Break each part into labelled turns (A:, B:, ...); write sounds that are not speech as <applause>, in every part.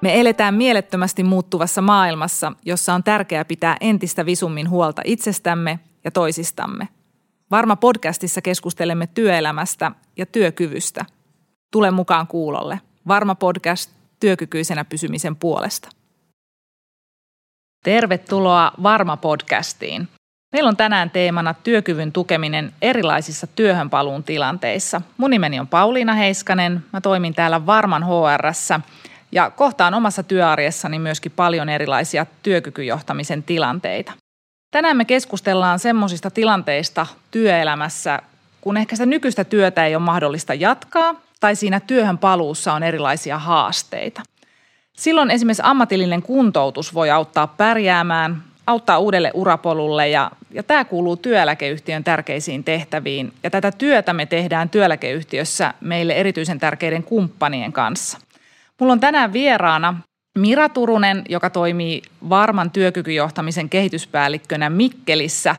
A: Me eletään mielettömästi muuttuvassa maailmassa, jossa on tärkeää pitää entistä visummin huolta itsestämme ja toisistamme. Varma podcastissa keskustelemme työelämästä ja työkyvystä. Tule mukaan kuulolle. Varma podcast työkykyisenä pysymisen puolesta. Tervetuloa Varma podcastiin. Meillä on tänään teemana työkyvyn tukeminen erilaisissa työhönpaluun tilanteissa. Mun nimeni on Pauliina Heiskanen. Mä toimin täällä Varman HRssä ja kohtaan omassa työarjessani myöskin paljon erilaisia työkykyjohtamisen tilanteita. Tänään me keskustellaan semmoisista tilanteista työelämässä, kun ehkä sitä nykyistä työtä ei ole mahdollista jatkaa tai siinä työhön paluussa on erilaisia haasteita. Silloin esimerkiksi ammatillinen kuntoutus voi auttaa pärjäämään, auttaa uudelle urapolulle ja, ja tämä kuuluu työeläkeyhtiön tärkeisiin tehtäviin. Ja tätä työtä me tehdään työeläkeyhtiössä meille erityisen tärkeiden kumppanien kanssa. Mulla on tänään vieraana Mira Turunen, joka toimii Varman työkykyjohtamisen kehityspäällikkönä Mikkelissä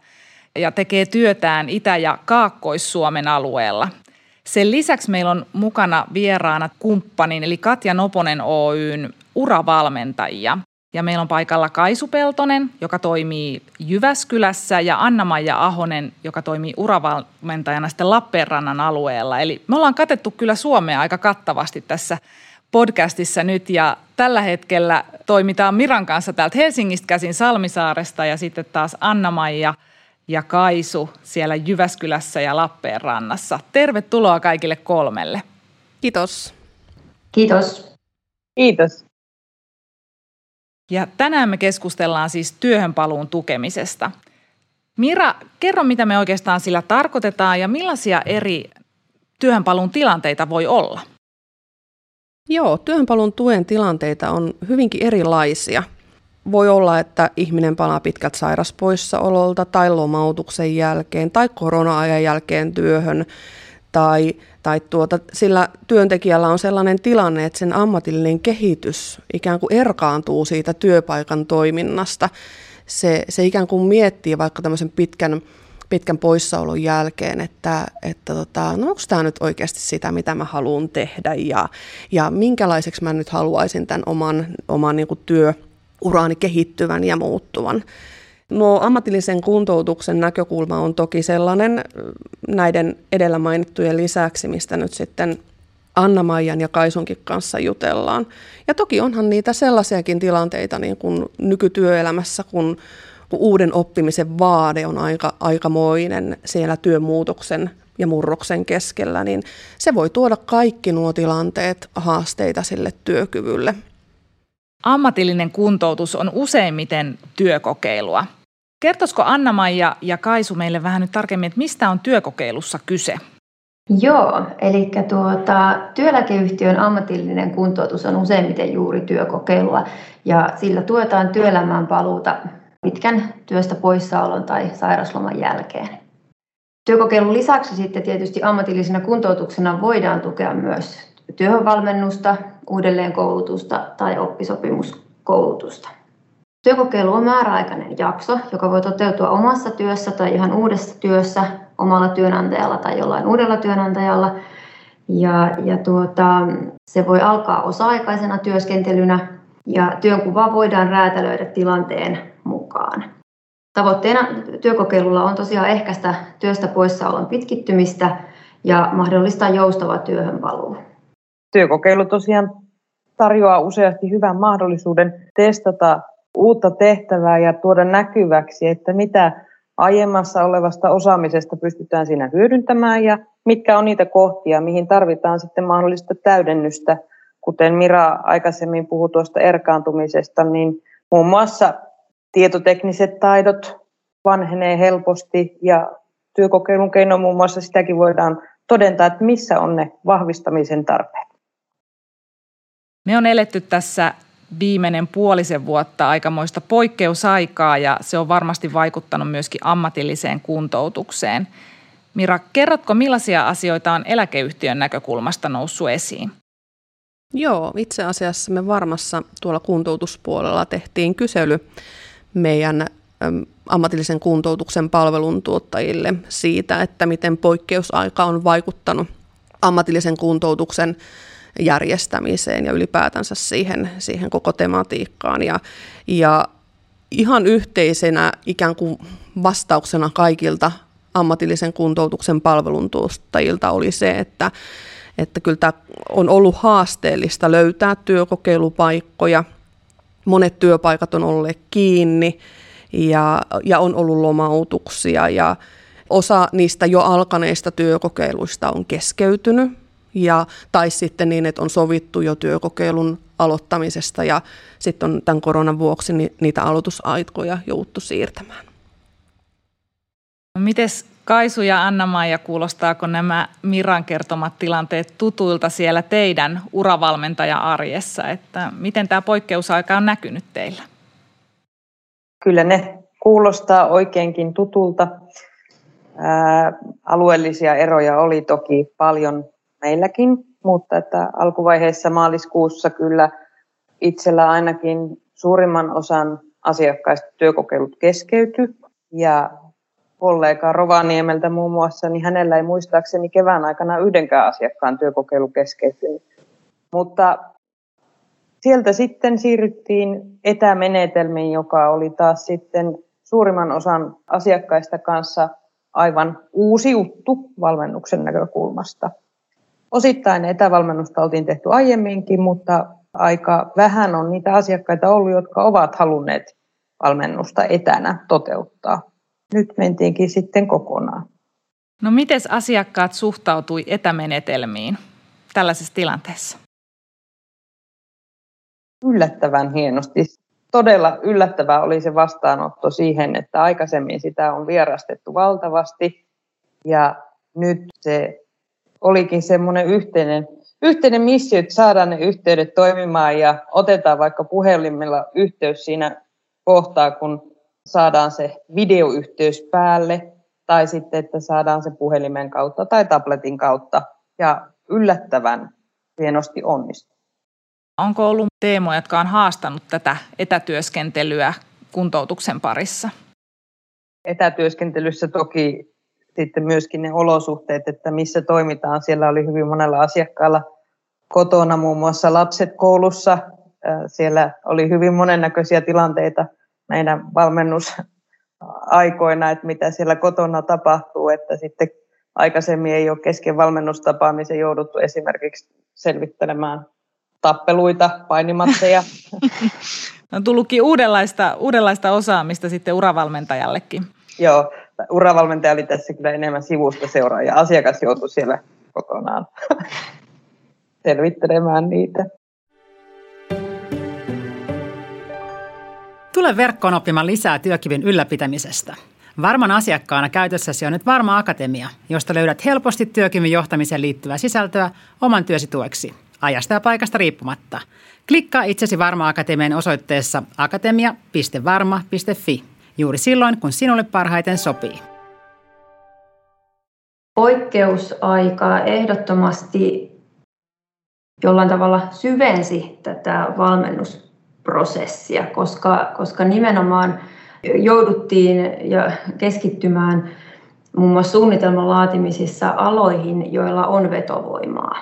A: ja tekee työtään Itä- ja Kaakkois-Suomen alueella. Sen lisäksi meillä on mukana vieraana kumppanin eli Katja Noponen Oyn uravalmentajia. Ja meillä on paikalla Kaisu Peltonen, joka toimii Jyväskylässä, ja Anna-Maija Ahonen, joka toimii uravalmentajana sitten Lappeenrannan alueella. Eli me ollaan katettu kyllä Suomea aika kattavasti tässä podcastissa nyt ja tällä hetkellä toimitaan Miran kanssa täältä Helsingistä käsin Salmisaaresta ja sitten taas Anna-Maija ja Kaisu siellä Jyväskylässä ja Lappeenrannassa. Tervetuloa kaikille kolmelle.
B: Kiitos.
C: Kiitos.
D: Kiitos.
A: Ja tänään me keskustellaan siis työhönpaluun tukemisesta. Mira, kerro mitä me oikeastaan sillä tarkoitetaan ja millaisia eri työhönpaluun tilanteita voi olla?
B: Joo, työhönpalun tuen tilanteita on hyvinkin erilaisia. Voi olla, että ihminen palaa pitkät sairaspoissaololta tai lomautuksen jälkeen tai korona-ajan jälkeen työhön tai, tai tuota, sillä työntekijällä on sellainen tilanne, että sen ammatillinen kehitys ikään kuin erkaantuu siitä työpaikan toiminnasta. Se, se ikään kuin miettii vaikka tämmöisen pitkän pitkän poissaolon jälkeen, että, että tota, no onko tämä nyt oikeasti sitä, mitä mä haluan tehdä ja, ja minkälaiseksi mä nyt haluaisin tämän oman, oman niin työuraani kehittyvän ja muuttuvan. No ammatillisen kuntoutuksen näkökulma on toki sellainen näiden edellä mainittujen lisäksi, mistä nyt sitten Anna-Maijan ja Kaisunkin kanssa jutellaan. Ja toki onhan niitä sellaisiakin tilanteita niin kuin nykytyöelämässä, kun kun uuden oppimisen vaade on aika, aikamoinen siellä työmuutoksen ja murroksen keskellä, niin se voi tuoda kaikki nuo tilanteet haasteita sille työkyvylle.
A: Ammatillinen kuntoutus on useimmiten työkokeilua. Kertoisiko Anna-Maija ja Kaisu meille vähän nyt tarkemmin, että mistä on työkokeilussa kyse?
C: Joo, eli tuota, työeläkeyhtiön ammatillinen kuntoutus on useimmiten juuri työkokeilua ja sillä tuetaan työelämään paluuta pitkän työstä poissaolon tai sairasloman jälkeen. Työkokeilun lisäksi sitten tietysti ammatillisena kuntoutuksena voidaan tukea myös työhönvalmennusta, uudelleenkoulutusta tai oppisopimuskoulutusta. Työkokeilu on määräaikainen jakso, joka voi toteutua omassa työssä tai ihan uudessa työssä omalla työnantajalla tai jollain uudella työnantajalla. Ja, ja tuota, se voi alkaa osa-aikaisena työskentelynä ja työnkuva voidaan räätälöidä tilanteen mukaan. Tavoitteena työkokeilulla on tosiaan ehkäistä työstä poissaolon pitkittymistä ja mahdollistaa joustava työhönpaluu.
D: Työkokeilu tosiaan tarjoaa useasti hyvän mahdollisuuden testata uutta tehtävää ja tuoda näkyväksi, että mitä aiemmassa olevasta osaamisesta pystytään siinä hyödyntämään ja mitkä on niitä kohtia, mihin tarvitaan sitten mahdollista täydennystä. Kuten Mira aikaisemmin puhui tuosta erkaantumisesta, niin muun muassa tietotekniset taidot vanhenee helposti ja työkokeilun keino muun muassa sitäkin voidaan todentaa, että missä on ne vahvistamisen tarpeet.
A: Me on eletty tässä viimeinen puolisen vuotta aikamoista poikkeusaikaa ja se on varmasti vaikuttanut myöskin ammatilliseen kuntoutukseen. Mira, kerrotko millaisia asioita on eläkeyhtiön näkökulmasta noussut esiin?
B: Joo, itse asiassa me varmassa tuolla kuntoutuspuolella tehtiin kysely meidän ammatillisen kuntoutuksen palveluntuottajille siitä, että miten poikkeusaika on vaikuttanut ammatillisen kuntoutuksen järjestämiseen ja ylipäätänsä siihen, siihen koko tematiikkaan. Ja, ja ihan yhteisenä ikään kuin vastauksena kaikilta ammatillisen kuntoutuksen palveluntuottajilta oli se, että, että kyllä tämä on ollut haasteellista löytää työkokeilupaikkoja. Monet työpaikat on olleet kiinni ja, ja on ollut lomautuksia ja osa niistä jo alkaneista työkokeiluista on keskeytynyt ja, tai sitten niin, että on sovittu jo työkokeilun aloittamisesta ja sitten on tämän koronan vuoksi ni, niitä aloitusaikoja jouduttu siirtämään.
A: Mites Kaisu ja Anna-Maija, kuulostaako nämä Miran kertomat tilanteet tutuilta siellä teidän uravalmentaja-arjessa? Että miten tämä poikkeusaika on näkynyt teillä?
D: Kyllä ne kuulostaa oikeinkin tutulta. Ää, alueellisia eroja oli toki paljon meilläkin, mutta että alkuvaiheessa maaliskuussa kyllä itsellä ainakin suurimman osan asiakkaista työkokeilut keskeytyi ja kollega Rovaniemeltä muun muassa, niin hänellä ei muistaakseni kevään aikana yhdenkään asiakkaan työkokeilu keskeytynyt. Mutta sieltä sitten siirryttiin etämenetelmiin, joka oli taas sitten suurimman osan asiakkaista kanssa aivan uusi juttu valmennuksen näkökulmasta. Osittain etävalmennusta oltiin tehty aiemminkin, mutta aika vähän on niitä asiakkaita ollut, jotka ovat halunneet valmennusta etänä toteuttaa. Nyt mentiinkin sitten kokonaan.
A: No miten asiakkaat suhtautui etämenetelmiin tällaisessa tilanteessa?
D: Yllättävän hienosti. Todella yllättävää oli se vastaanotto siihen, että aikaisemmin sitä on vierastettu valtavasti ja nyt se olikin semmoinen yhteinen, yhteinen missio, että saadaan ne yhteydet toimimaan ja otetaan vaikka puhelimella yhteys siinä kohtaa, kun saadaan se videoyhteys päälle tai sitten, että saadaan se puhelimen kautta tai tabletin kautta ja yllättävän hienosti onnistuu.
A: Onko ollut teemoja, jotka on haastanut tätä etätyöskentelyä kuntoutuksen parissa?
D: Etätyöskentelyssä toki sitten myöskin ne olosuhteet, että missä toimitaan. Siellä oli hyvin monella asiakkaalla kotona, muun muassa lapset koulussa. Siellä oli hyvin monennäköisiä tilanteita meidän valmennusaikoina, että mitä siellä kotona tapahtuu, että sitten aikaisemmin ei ole kesken valmennustapaamisen jouduttu esimerkiksi selvittelemään tappeluita, painimatteja. <laughs>
A: on tullutkin uudenlaista, uudenlaista osaamista sitten uravalmentajallekin.
D: Joo, uravalmentaja oli tässä kyllä enemmän sivusta seuraaja. Asiakas joutui siellä kokonaan <laughs> selvittelemään niitä.
E: Tule verkkoon oppimaan lisää työkyvyn ylläpitämisestä. Varman asiakkaana käytössäsi on nyt Varma Akatemia, josta löydät helposti työkyvyn johtamiseen liittyvää sisältöä oman työsi tueksi, ajasta ja paikasta riippumatta. Klikkaa itsesi Varma Akatemian osoitteessa akatemia.varma.fi juuri silloin, kun sinulle parhaiten sopii.
C: Poikkeusaika ehdottomasti jollain tavalla syvensi tätä valmennusprosessia, koska, koska nimenomaan jouduttiin ja keskittymään muun muassa suunnitelman laatimisissa aloihin, joilla on vetovoimaa.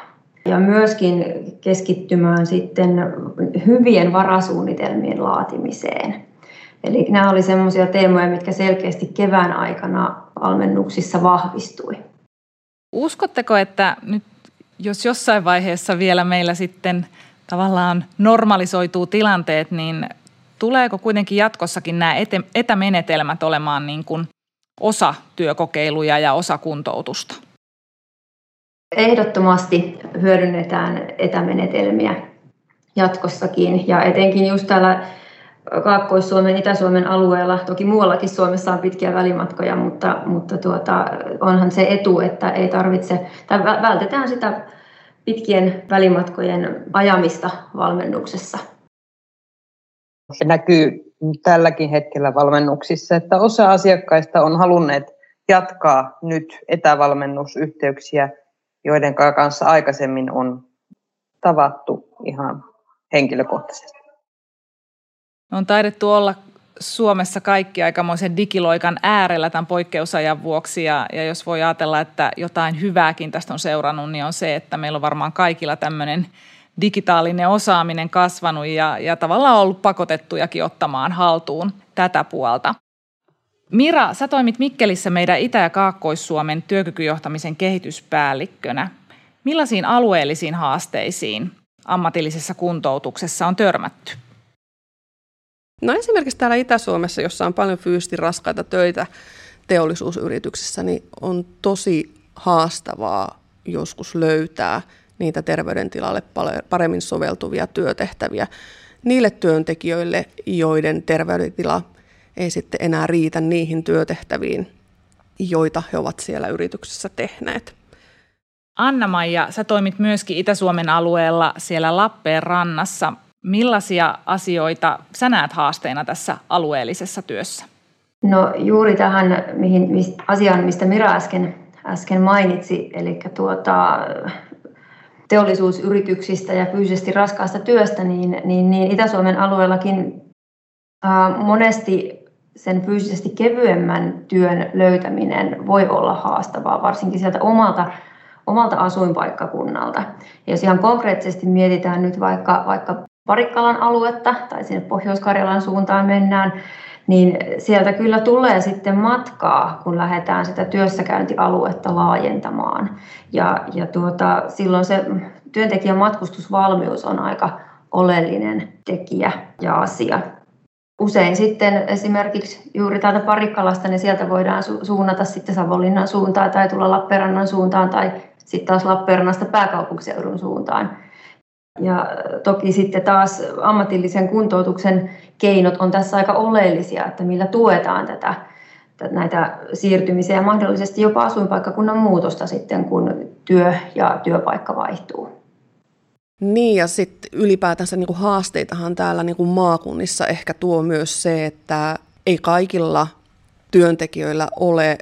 C: Ja myöskin keskittymään sitten hyvien varasuunnitelmien laatimiseen. Eli nämä oli sellaisia teemoja, mitkä selkeästi kevään aikana valmennuksissa vahvistui.
A: Uskotteko, että nyt jos jossain vaiheessa vielä meillä sitten tavallaan normalisoituu tilanteet, niin tuleeko kuitenkin jatkossakin nämä etämenetelmät olemaan niin kuin osa työkokeiluja ja osa kuntoutusta?
C: Ehdottomasti hyödynnetään etämenetelmiä jatkossakin ja etenkin just täällä Kaakkois-Suomen, Itä-Suomen alueella, toki muuallakin Suomessa on pitkiä välimatkoja, mutta, mutta tuota, onhan se etu, että ei tarvitse, tai vältetään sitä pitkien välimatkojen ajamista valmennuksessa.
D: Se näkyy tälläkin hetkellä valmennuksissa, että osa asiakkaista on halunneet jatkaa nyt etävalmennusyhteyksiä, joiden kanssa aikaisemmin on tavattu ihan henkilökohtaisesti.
A: On taidettu olla Suomessa kaikki aikamoisen digiloikan äärellä tämän poikkeusajan vuoksi ja, ja jos voi ajatella, että jotain hyvääkin tästä on seurannut, niin on se, että meillä on varmaan kaikilla tämmöinen digitaalinen osaaminen kasvanut ja, ja tavallaan ollut pakotettujakin ottamaan haltuun tätä puolta. Mira, sä toimit Mikkelissä meidän Itä- ja Kaakkois-Suomen työkykyjohtamisen kehityspäällikkönä. Millaisiin alueellisiin haasteisiin ammatillisessa kuntoutuksessa on törmätty?
B: No esimerkiksi täällä Itä-Suomessa, jossa on paljon fyysisesti raskaita töitä teollisuusyrityksissä, niin on tosi haastavaa joskus löytää niitä terveydentilalle paremmin soveltuvia työtehtäviä niille työntekijöille, joiden terveydentila ei sitten enää riitä niihin työtehtäviin, joita he ovat siellä yrityksessä tehneet.
A: Anna-Maija, sä toimit myöskin Itä-Suomen alueella siellä Lappeenrannassa. Millaisia asioita sä näet haasteina tässä alueellisessa työssä?
C: No juuri tähän mihin, asiaan, mistä Mira äsken, äsken mainitsi, eli tuota, teollisuusyrityksistä ja fyysisesti raskaasta työstä, niin, niin, niin Itä-Suomen alueellakin ää, monesti sen fyysisesti kevyemmän työn löytäminen voi olla haastavaa, varsinkin sieltä omalta, omalta asuinpaikkakunnalta. Ja jos ihan konkreettisesti mietitään nyt vaikka, vaikka Parikkalan aluetta tai sinne Pohjois-Karjalan suuntaan mennään, niin sieltä kyllä tulee sitten matkaa, kun lähdetään sitä työssäkäyntialuetta laajentamaan. Ja, ja tuota, silloin se työntekijän matkustusvalmius on aika oleellinen tekijä ja asia. Usein sitten esimerkiksi juuri täältä Parikkalasta, niin sieltä voidaan su- suunnata sitten Savonlinnan suuntaan tai tulla Lappeenrannan suuntaan tai sitten taas Lappeenrannasta pääkaupunkiseudun suuntaan. Ja toki sitten taas ammatillisen kuntoutuksen keinot on tässä aika oleellisia, että millä tuetaan tätä, näitä siirtymisiä ja mahdollisesti jopa asuinpaikkakunnan muutosta sitten, kun työ ja työpaikka vaihtuu.
B: Niin ja sitten ylipäätänsä niin kuin haasteitahan täällä niin kuin maakunnissa ehkä tuo myös se, että ei kaikilla työntekijöillä ole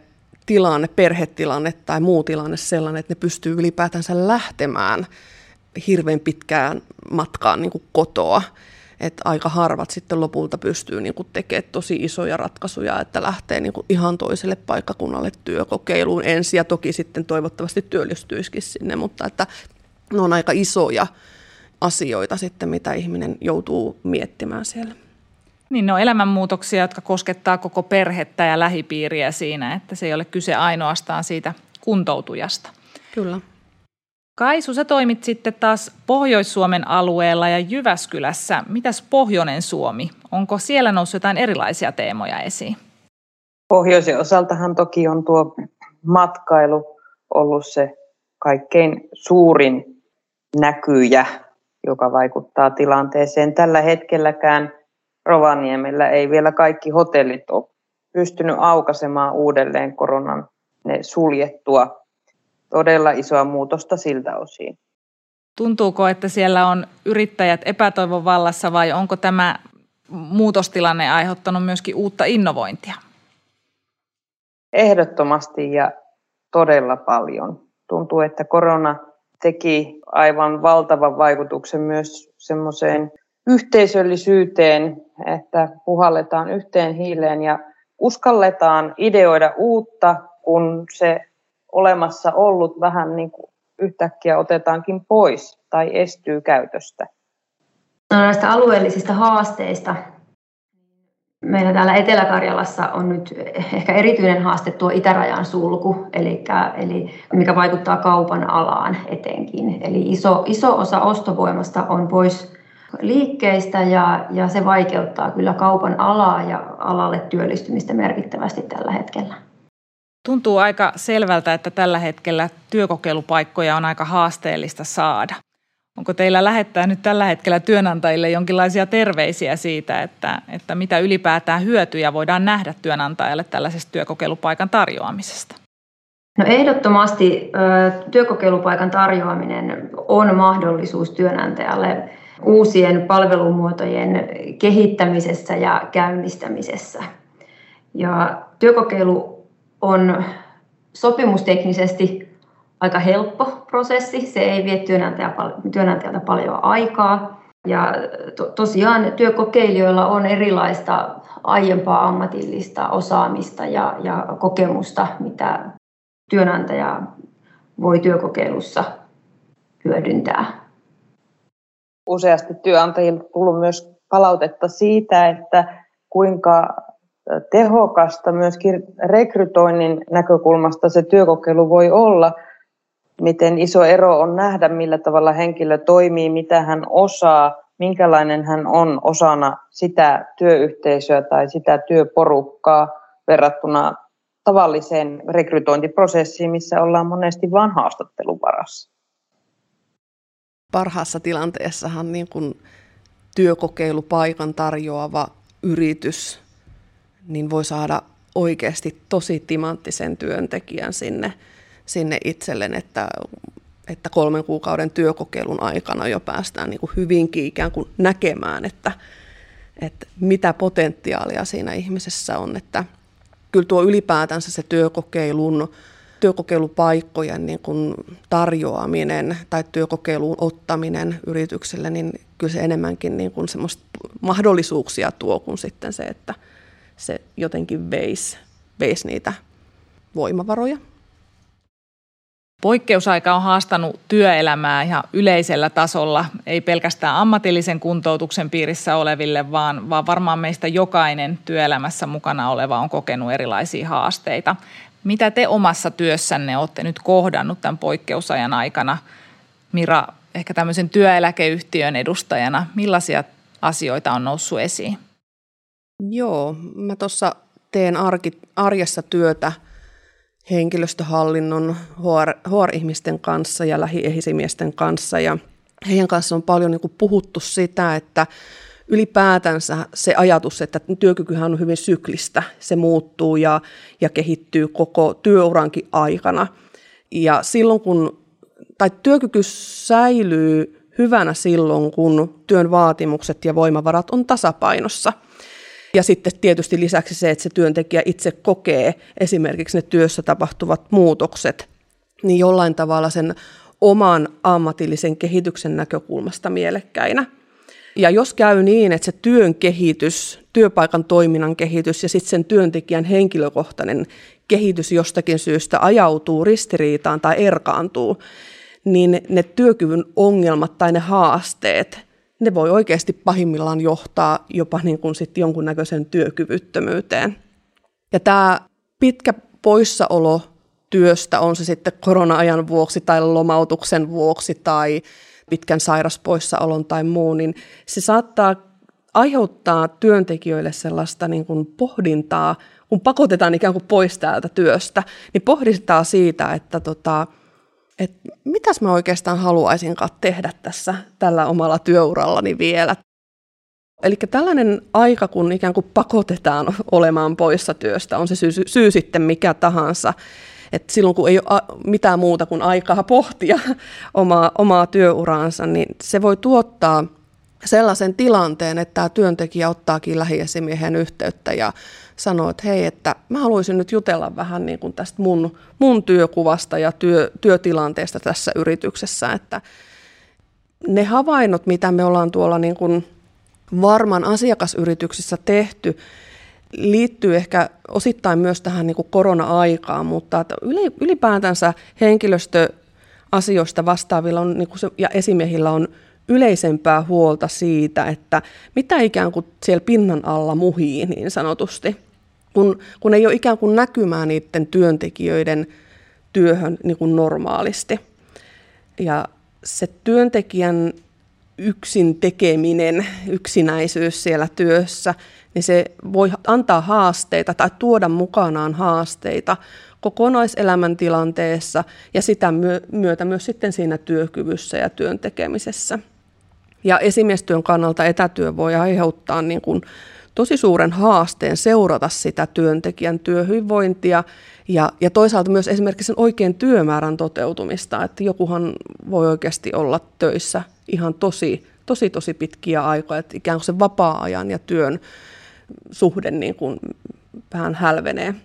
B: tilanne, perhetilanne tai muu tilanne sellainen, että ne pystyy ylipäätänsä lähtemään hirveän pitkään matkaan niin kuin kotoa. Että aika harvat sitten lopulta pystyy niin kuin tekemään tosi isoja ratkaisuja, että lähtee niin kuin ihan toiselle paikkakunnalle työkokeiluun ensin ja toki sitten toivottavasti työllistyisikin sinne, mutta että ne on aika isoja asioita sitten, mitä ihminen joutuu miettimään siellä.
A: Niin, ne on elämänmuutoksia, jotka koskettaa koko perhettä ja lähipiiriä siinä, että se ei ole kyse ainoastaan siitä kuntoutujasta.
B: Kyllä.
A: Kaisu, sä toimit sitten taas Pohjois-Suomen alueella ja Jyväskylässä. Mitäs Pohjoinen Suomi? Onko siellä noussut jotain erilaisia teemoja esiin?
D: Pohjoisen osaltahan toki on tuo matkailu ollut se kaikkein suurin näkyjä, joka vaikuttaa tilanteeseen. Tällä hetkelläkään Rovaniemellä ei vielä kaikki hotellit ole pystynyt aukaisemaan uudelleen koronan ne suljettua todella isoa muutosta siltä osin.
A: Tuntuuko, että siellä on yrittäjät epätoivon vallassa vai onko tämä muutostilanne aiheuttanut myöskin uutta innovointia?
D: Ehdottomasti ja todella paljon. Tuntuu, että korona teki aivan valtavan vaikutuksen myös semmoiseen yhteisöllisyyteen, että puhalletaan yhteen hiileen ja uskalletaan ideoida uutta, kun se olemassa ollut vähän niin kuin yhtäkkiä otetaankin pois tai estyy käytöstä?
C: No näistä alueellisista haasteista. Meillä täällä Etelä-Karjalassa on nyt ehkä erityinen haaste tuo itärajan sulku, eli, eli mikä vaikuttaa kaupan alaan etenkin. Eli iso, iso osa ostovoimasta on pois liikkeistä ja, ja se vaikeuttaa kyllä kaupan alaa ja alalle työllistymistä merkittävästi tällä hetkellä.
A: Tuntuu aika selvältä, että tällä hetkellä työkokeilupaikkoja on aika haasteellista saada. Onko teillä lähettää nyt tällä hetkellä työnantajille jonkinlaisia terveisiä siitä, että, että mitä ylipäätään hyötyjä voidaan nähdä työnantajalle tällaisesta työkokeilupaikan tarjoamisesta?
C: No ehdottomasti työkokeilupaikan tarjoaminen on mahdollisuus työnantajalle uusien palvelumuotojen kehittämisessä ja käynnistämisessä. Ja työkokeilu on sopimusteknisesti aika helppo prosessi. Se ei vie työnantajalta paljon aikaa. Ja to, tosiaan työkokeilijoilla on erilaista aiempaa ammatillista osaamista ja, ja kokemusta, mitä työnantaja voi työkokeilussa hyödyntää.
D: Useasti työnantajilta tullut myös palautetta siitä, että kuinka tehokasta myöskin rekrytoinnin näkökulmasta se työkokeilu voi olla, miten iso ero on nähdä, millä tavalla henkilö toimii, mitä hän osaa, minkälainen hän on osana sitä työyhteisöä tai sitä työporukkaa verrattuna tavalliseen rekrytointiprosessiin, missä ollaan monesti vain haastattelun varassa.
B: Parhaassa tilanteessahan niin kuin työkokeilupaikan tarjoava yritys niin voi saada oikeasti tosi timanttisen työntekijän sinne, sinne itselleen, että, että kolmen kuukauden työkokeilun aikana jo päästään niin kuin hyvinkin ikään kuin näkemään, että, että mitä potentiaalia siinä ihmisessä on. Että kyllä tuo ylipäätänsä se työkokeilun, työkokeilupaikkojen niin kuin tarjoaminen tai työkokeiluun ottaminen yritykselle, niin kyllä se enemmänkin niin kuin mahdollisuuksia tuo kuin sitten se, että – se jotenkin veisi, veisi niitä voimavaroja.
A: Poikkeusaika on haastanut työelämää ihan yleisellä tasolla, ei pelkästään ammatillisen kuntoutuksen piirissä oleville, vaan, vaan varmaan meistä jokainen työelämässä mukana oleva on kokenut erilaisia haasteita. Mitä te omassa työssänne olette nyt kohdannut tämän poikkeusajan aikana? Mira, ehkä tämmöisen työeläkeyhtiön edustajana, millaisia asioita on noussut esiin?
B: Joo, mä tuossa teen arki, arjessa työtä henkilöstöhallinnon HR, HR-ihmisten kanssa ja lähiesimiesten kanssa ja heidän kanssa on paljon niin kuin puhuttu sitä, että ylipäätänsä se ajatus, että työkykyhän on hyvin syklistä, se muuttuu ja, ja kehittyy koko työurankin aikana. Ja silloin kun, tai työkyky säilyy hyvänä silloin, kun työn vaatimukset ja voimavarat on tasapainossa – ja sitten tietysti lisäksi se, että se työntekijä itse kokee esimerkiksi ne työssä tapahtuvat muutokset, niin jollain tavalla sen oman ammatillisen kehityksen näkökulmasta mielekkäinä. Ja jos käy niin, että se työn kehitys, työpaikan toiminnan kehitys ja sitten sen työntekijän henkilökohtainen kehitys jostakin syystä ajautuu ristiriitaan tai erkaantuu, niin ne työkyvyn ongelmat tai ne haasteet ne voi oikeasti pahimmillaan johtaa jopa niin kuin sit jonkunnäköisen työkyvyttömyyteen. Ja tämä pitkä poissaolo työstä, on se sitten korona-ajan vuoksi tai lomautuksen vuoksi tai pitkän sairaspoissaolon tai muu, niin se saattaa aiheuttaa työntekijöille sellaista niin kuin pohdintaa, kun pakotetaan ikään kuin pois täältä työstä, niin pohdintaa siitä, että tota, että mitäs mä oikeastaan haluaisinkaan tehdä tässä tällä omalla työurallani vielä. Eli tällainen aika, kun ikään kuin pakotetaan olemaan poissa työstä, on se syy, syy sitten mikä tahansa, että silloin kun ei ole mitään muuta kuin aikaa pohtia <laughs> omaa, omaa työuraansa, niin se voi tuottaa sellaisen tilanteen, että tämä työntekijä ottaakin lähiesimiehen yhteyttä ja sanoo, että hei, että mä haluaisin nyt jutella vähän niin kuin tästä mun, mun työkuvasta ja työ, työtilanteesta tässä yrityksessä, että ne havainnot, mitä me ollaan tuolla niin kuin varman asiakasyrityksissä tehty, liittyy ehkä osittain myös tähän niin kuin korona-aikaan, mutta ylipäätänsä henkilöstöasioista vastaavilla on, niin kuin se, ja esimiehillä on yleisempää huolta siitä, että mitä ikään kuin siellä pinnan alla muhii niin sanotusti kun, kun ei ole ikään kuin näkymää niiden työntekijöiden työhön niin kuin normaalisti. Ja se työntekijän yksin tekeminen, yksinäisyys siellä työssä, niin se voi antaa haasteita tai tuoda mukanaan haasteita kokonaiselämän tilanteessa ja sitä myötä myös sitten siinä työkyvyssä ja työn tekemisessä. Ja esimiestyön kannalta etätyö voi aiheuttaa niin kuin tosi suuren haasteen seurata sitä työntekijän työhyvinvointia ja, ja toisaalta myös esimerkiksi sen oikean työmäärän toteutumista, että jokuhan voi oikeasti olla töissä ihan tosi, tosi, tosi pitkiä aikoja, että ikään kuin se vapaa-ajan ja työn suhde niin kuin vähän hälvenee.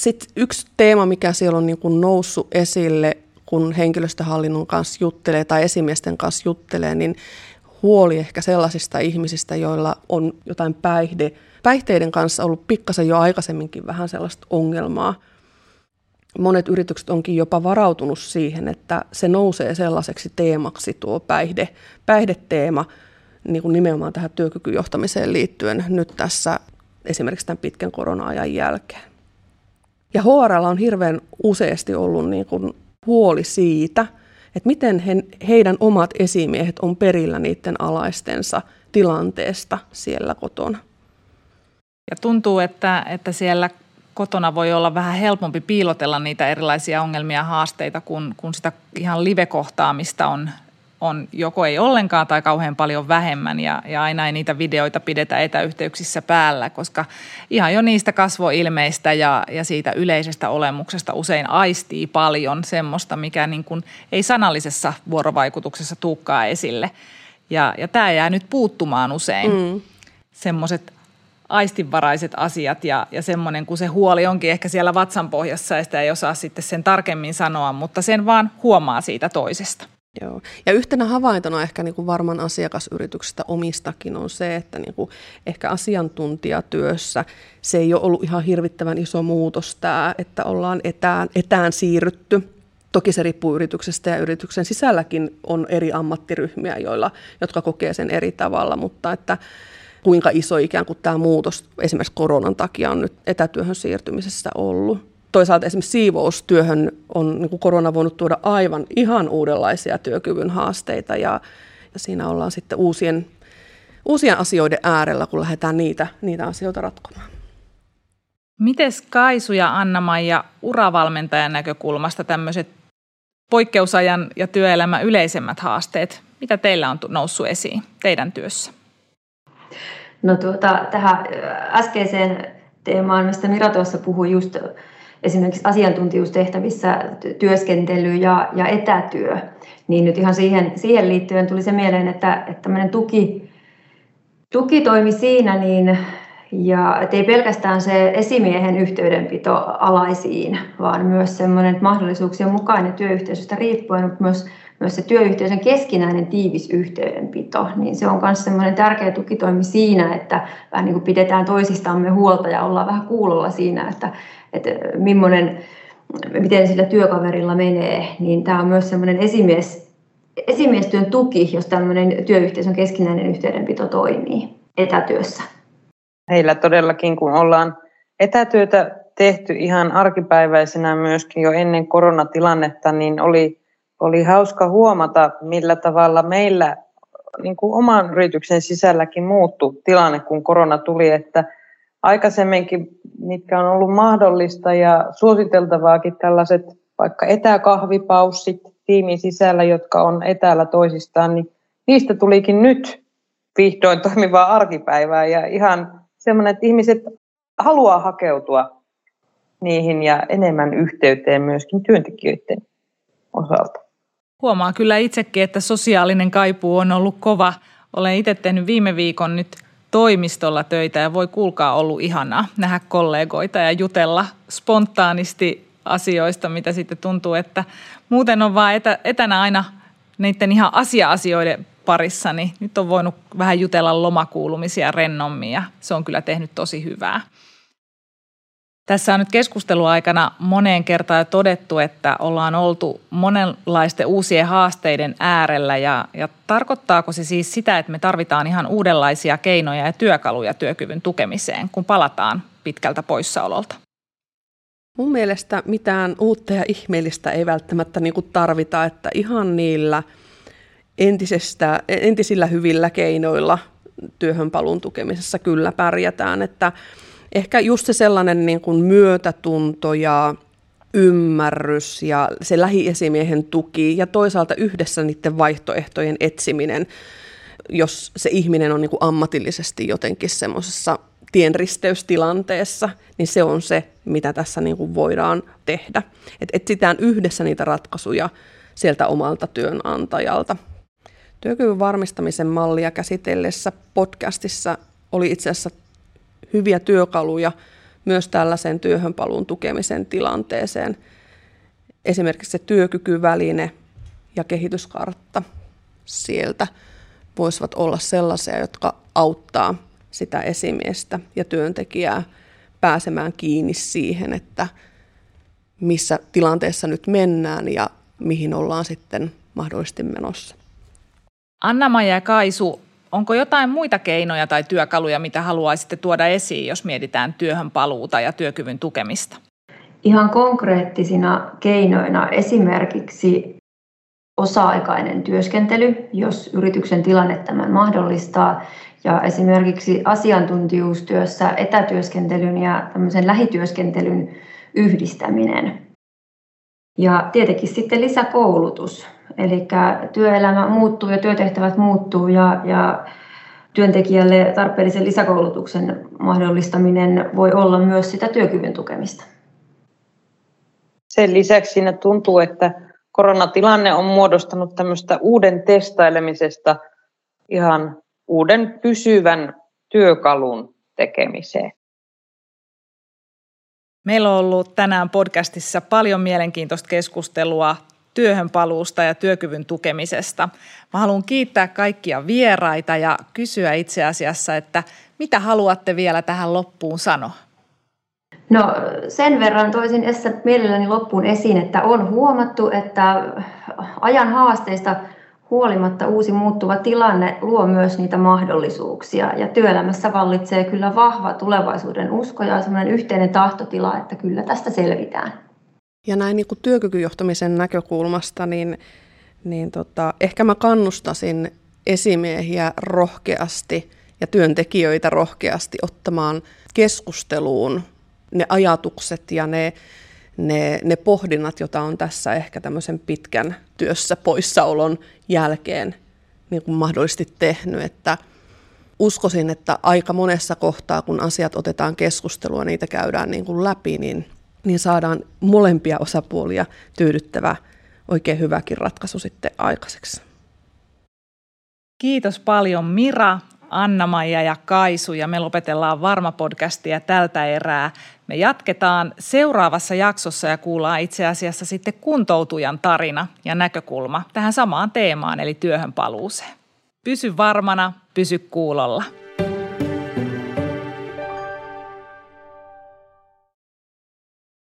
B: Sitten yksi teema, mikä siellä on niin kuin noussut esille, kun henkilöstöhallinnon kanssa juttelee tai esimiesten kanssa juttelee, niin huoli ehkä sellaisista ihmisistä, joilla on jotain päihde, päihteiden kanssa ollut pikkasen jo aikaisemminkin vähän sellaista ongelmaa. Monet yritykset onkin jopa varautunut siihen, että se nousee sellaiseksi teemaksi tuo päihde, päihdeteema niin kuin nimenomaan tähän työkykyjohtamiseen liittyen nyt tässä esimerkiksi tämän pitkän korona-ajan jälkeen. Ja HRL on hirveän useasti ollut niin kuin huoli siitä, että miten he, heidän omat esimiehet on perillä niiden alaistensa tilanteesta siellä kotona.
A: Ja tuntuu, että, että siellä kotona voi olla vähän helpompi piilotella niitä erilaisia ongelmia ja haasteita, kun, kun sitä ihan live-kohtaamista on on joko ei ollenkaan tai kauhean paljon vähemmän ja, ja aina ei niitä videoita pidetä etäyhteyksissä päällä, koska ihan jo niistä kasvoilmeistä ja, ja siitä yleisestä olemuksesta usein aistii paljon semmoista, mikä niin kuin ei sanallisessa vuorovaikutuksessa tuukkaa esille. Ja, ja tämä jää nyt puuttumaan usein, mm. semmoiset aistinvaraiset asiat ja, ja semmoinen, kun se huoli onkin ehkä siellä vatsan pohjassa ja sitä ei osaa sitten sen tarkemmin sanoa, mutta sen vaan huomaa siitä toisesta.
B: Joo. Ja yhtenä havaintona ehkä niin kuin varman asiakasyrityksestä omistakin on se, että niin kuin ehkä asiantuntijatyössä se ei ole ollut ihan hirvittävän iso muutos tämä, että ollaan etään, etään siirrytty. Toki se riippuu yrityksestä ja yrityksen sisälläkin on eri ammattiryhmiä, joilla, jotka kokee sen eri tavalla, mutta että kuinka iso ikään kuin tämä muutos esimerkiksi koronan takia on nyt etätyöhön siirtymisessä ollut toisaalta esimerkiksi siivoustyöhön on niin kuin korona voinut tuoda aivan ihan uudenlaisia työkyvyn haasteita ja, ja siinä ollaan sitten uusien, uusien asioiden äärellä, kun lähdetään niitä, niitä asioita ratkomaan.
A: Mites Kaisu ja Anna-Maija uravalmentajan näkökulmasta tämmöiset poikkeusajan ja työelämän yleisemmät haasteet, mitä teillä on noussut esiin teidän työssä?
C: No tuota, tähän äskeiseen teemaan, mistä Mira tuossa puhui just esimerkiksi asiantuntijuustehtävissä työskentely ja, ja etätyö, niin nyt ihan siihen, siihen liittyen tuli se mieleen, että, että tämmöinen tuki, tuki toimi siinä, niin, ja ei pelkästään se esimiehen yhteydenpito alaisiin, vaan myös semmoinen mahdollisuuksien mukainen työyhteisöstä riippuen, mutta myös, myös se työyhteisön keskinäinen tiivis yhteydenpito, niin se on myös semmoinen tärkeä tukitoimi siinä, että vähän niin kuin pidetään toisistamme huolta ja ollaan vähän kuulolla siinä, että, että millainen, miten sillä työkaverilla menee, niin tämä on myös semmoinen esimies, esimiestyön tuki, jos tämmöinen työyhteisön keskinäinen yhteydenpito toimii etätyössä.
D: Heillä todellakin, kun ollaan etätyötä tehty ihan arkipäiväisenä myöskin jo ennen koronatilannetta, niin oli, oli hauska huomata, millä tavalla meillä niin kuin oman yrityksen sisälläkin muuttui tilanne, kun korona tuli, että aikaisemminkin, mitkä on ollut mahdollista ja suositeltavaakin tällaiset vaikka etäkahvipaussit tiimin sisällä, jotka on etäällä toisistaan, niin niistä tulikin nyt vihdoin toimivaa arkipäivää ja ihan semmoinen, että ihmiset haluaa hakeutua niihin ja enemmän yhteyteen myöskin työntekijöiden osalta.
A: Huomaa kyllä itsekin, että sosiaalinen kaipuu on ollut kova. Olen itse tehnyt viime viikon nyt toimistolla töitä ja voi kuulkaa ollut ihanaa nähdä kollegoita ja jutella spontaanisti asioista, mitä sitten tuntuu, että muuten on vaan etä, etänä aina niiden ihan asia-asioiden parissa, niin nyt on voinut vähän jutella lomakuulumisia rennommin ja se on kyllä tehnyt tosi hyvää. Tässä on nyt keskusteluaikana moneen kertaan todettu, että ollaan oltu monenlaisten uusien haasteiden äärellä ja, ja tarkoittaako se siis sitä, että me tarvitaan ihan uudenlaisia keinoja ja työkaluja työkyvyn tukemiseen, kun palataan pitkältä poissaololta?
B: Mun mielestä mitään uutta ja ihmeellistä ei välttämättä niin kuin tarvita, että ihan niillä entisestä, entisillä hyvillä keinoilla työhön paluun tukemisessa kyllä pärjätään, että ehkä just se sellainen niin kuin myötätunto ja ymmärrys ja se lähiesimiehen tuki ja toisaalta yhdessä niiden vaihtoehtojen etsiminen, jos se ihminen on niin kuin ammatillisesti jotenkin semmoisessa tienristeystilanteessa, niin se on se, mitä tässä niin kuin voidaan tehdä. Et etsitään yhdessä niitä ratkaisuja sieltä omalta työnantajalta. Työkyvyn varmistamisen mallia käsitellessä podcastissa oli itse asiassa hyviä työkaluja myös tällaisen työhönpaluun tukemisen tilanteeseen. Esimerkiksi se työkykyväline ja kehityskartta sieltä voisivat olla sellaisia, jotka auttaa sitä esimiestä ja työntekijää pääsemään kiinni siihen, että missä tilanteessa nyt mennään ja mihin ollaan sitten mahdollisesti menossa.
A: Anna-Maija ja Kaisu, onko jotain muita keinoja tai työkaluja, mitä haluaisitte tuoda esiin, jos mietitään työhön paluuta ja työkyvyn tukemista?
C: Ihan konkreettisina keinoina esimerkiksi osa-aikainen työskentely, jos yrityksen tilanne tämän mahdollistaa, ja esimerkiksi asiantuntijuustyössä etätyöskentelyn ja tämmöisen lähityöskentelyn yhdistäminen. Ja tietenkin sitten lisäkoulutus, eli työelämä muuttuu ja työtehtävät muuttuu ja, ja työntekijälle tarpeellisen lisäkoulutuksen mahdollistaminen voi olla myös sitä työkyvyn tukemista.
D: Sen lisäksi siinä tuntuu, että koronatilanne on muodostanut tämmöistä uuden testailemisesta ihan uuden pysyvän työkalun tekemiseen.
A: Meillä on ollut tänään podcastissa paljon mielenkiintoista keskustelua työhön paluusta ja työkyvyn tukemisesta. Mä haluan kiittää kaikkia vieraita ja kysyä itse asiassa, että mitä haluatte vielä tähän loppuun sanoa?
C: No sen verran toisin mielelläni loppuun esiin, että on huomattu, että ajan haasteista huolimatta uusi muuttuva tilanne luo myös niitä mahdollisuuksia. Ja työelämässä vallitsee kyllä vahva tulevaisuuden usko ja sellainen yhteinen tahtotila, että kyllä tästä selvitään.
B: Ja näin niin kuin työkykyjohtamisen näkökulmasta, niin, niin tota, ehkä mä kannustasin esimiehiä rohkeasti ja työntekijöitä rohkeasti ottamaan keskusteluun ne ajatukset ja ne, ne, ne pohdinnat, joita on tässä ehkä tämmöisen pitkän työssä poissaolon jälkeen niin kuin mahdollisesti tehnyt, että uskoisin, että aika monessa kohtaa, kun asiat otetaan keskustelua, niitä käydään niin kuin läpi, niin, niin saadaan molempia osapuolia tyydyttävä oikein hyväkin ratkaisu sitten aikaiseksi.
A: Kiitos paljon Mira, Anna-Maija ja Kaisu ja me lopetellaan Varma-podcastia tältä erää. Me jatketaan seuraavassa jaksossa ja kuullaan itse asiassa sitten kuntoutujan tarina ja näkökulma tähän samaan teemaan eli työhön paluuseen. Pysy varmana, pysy kuulolla.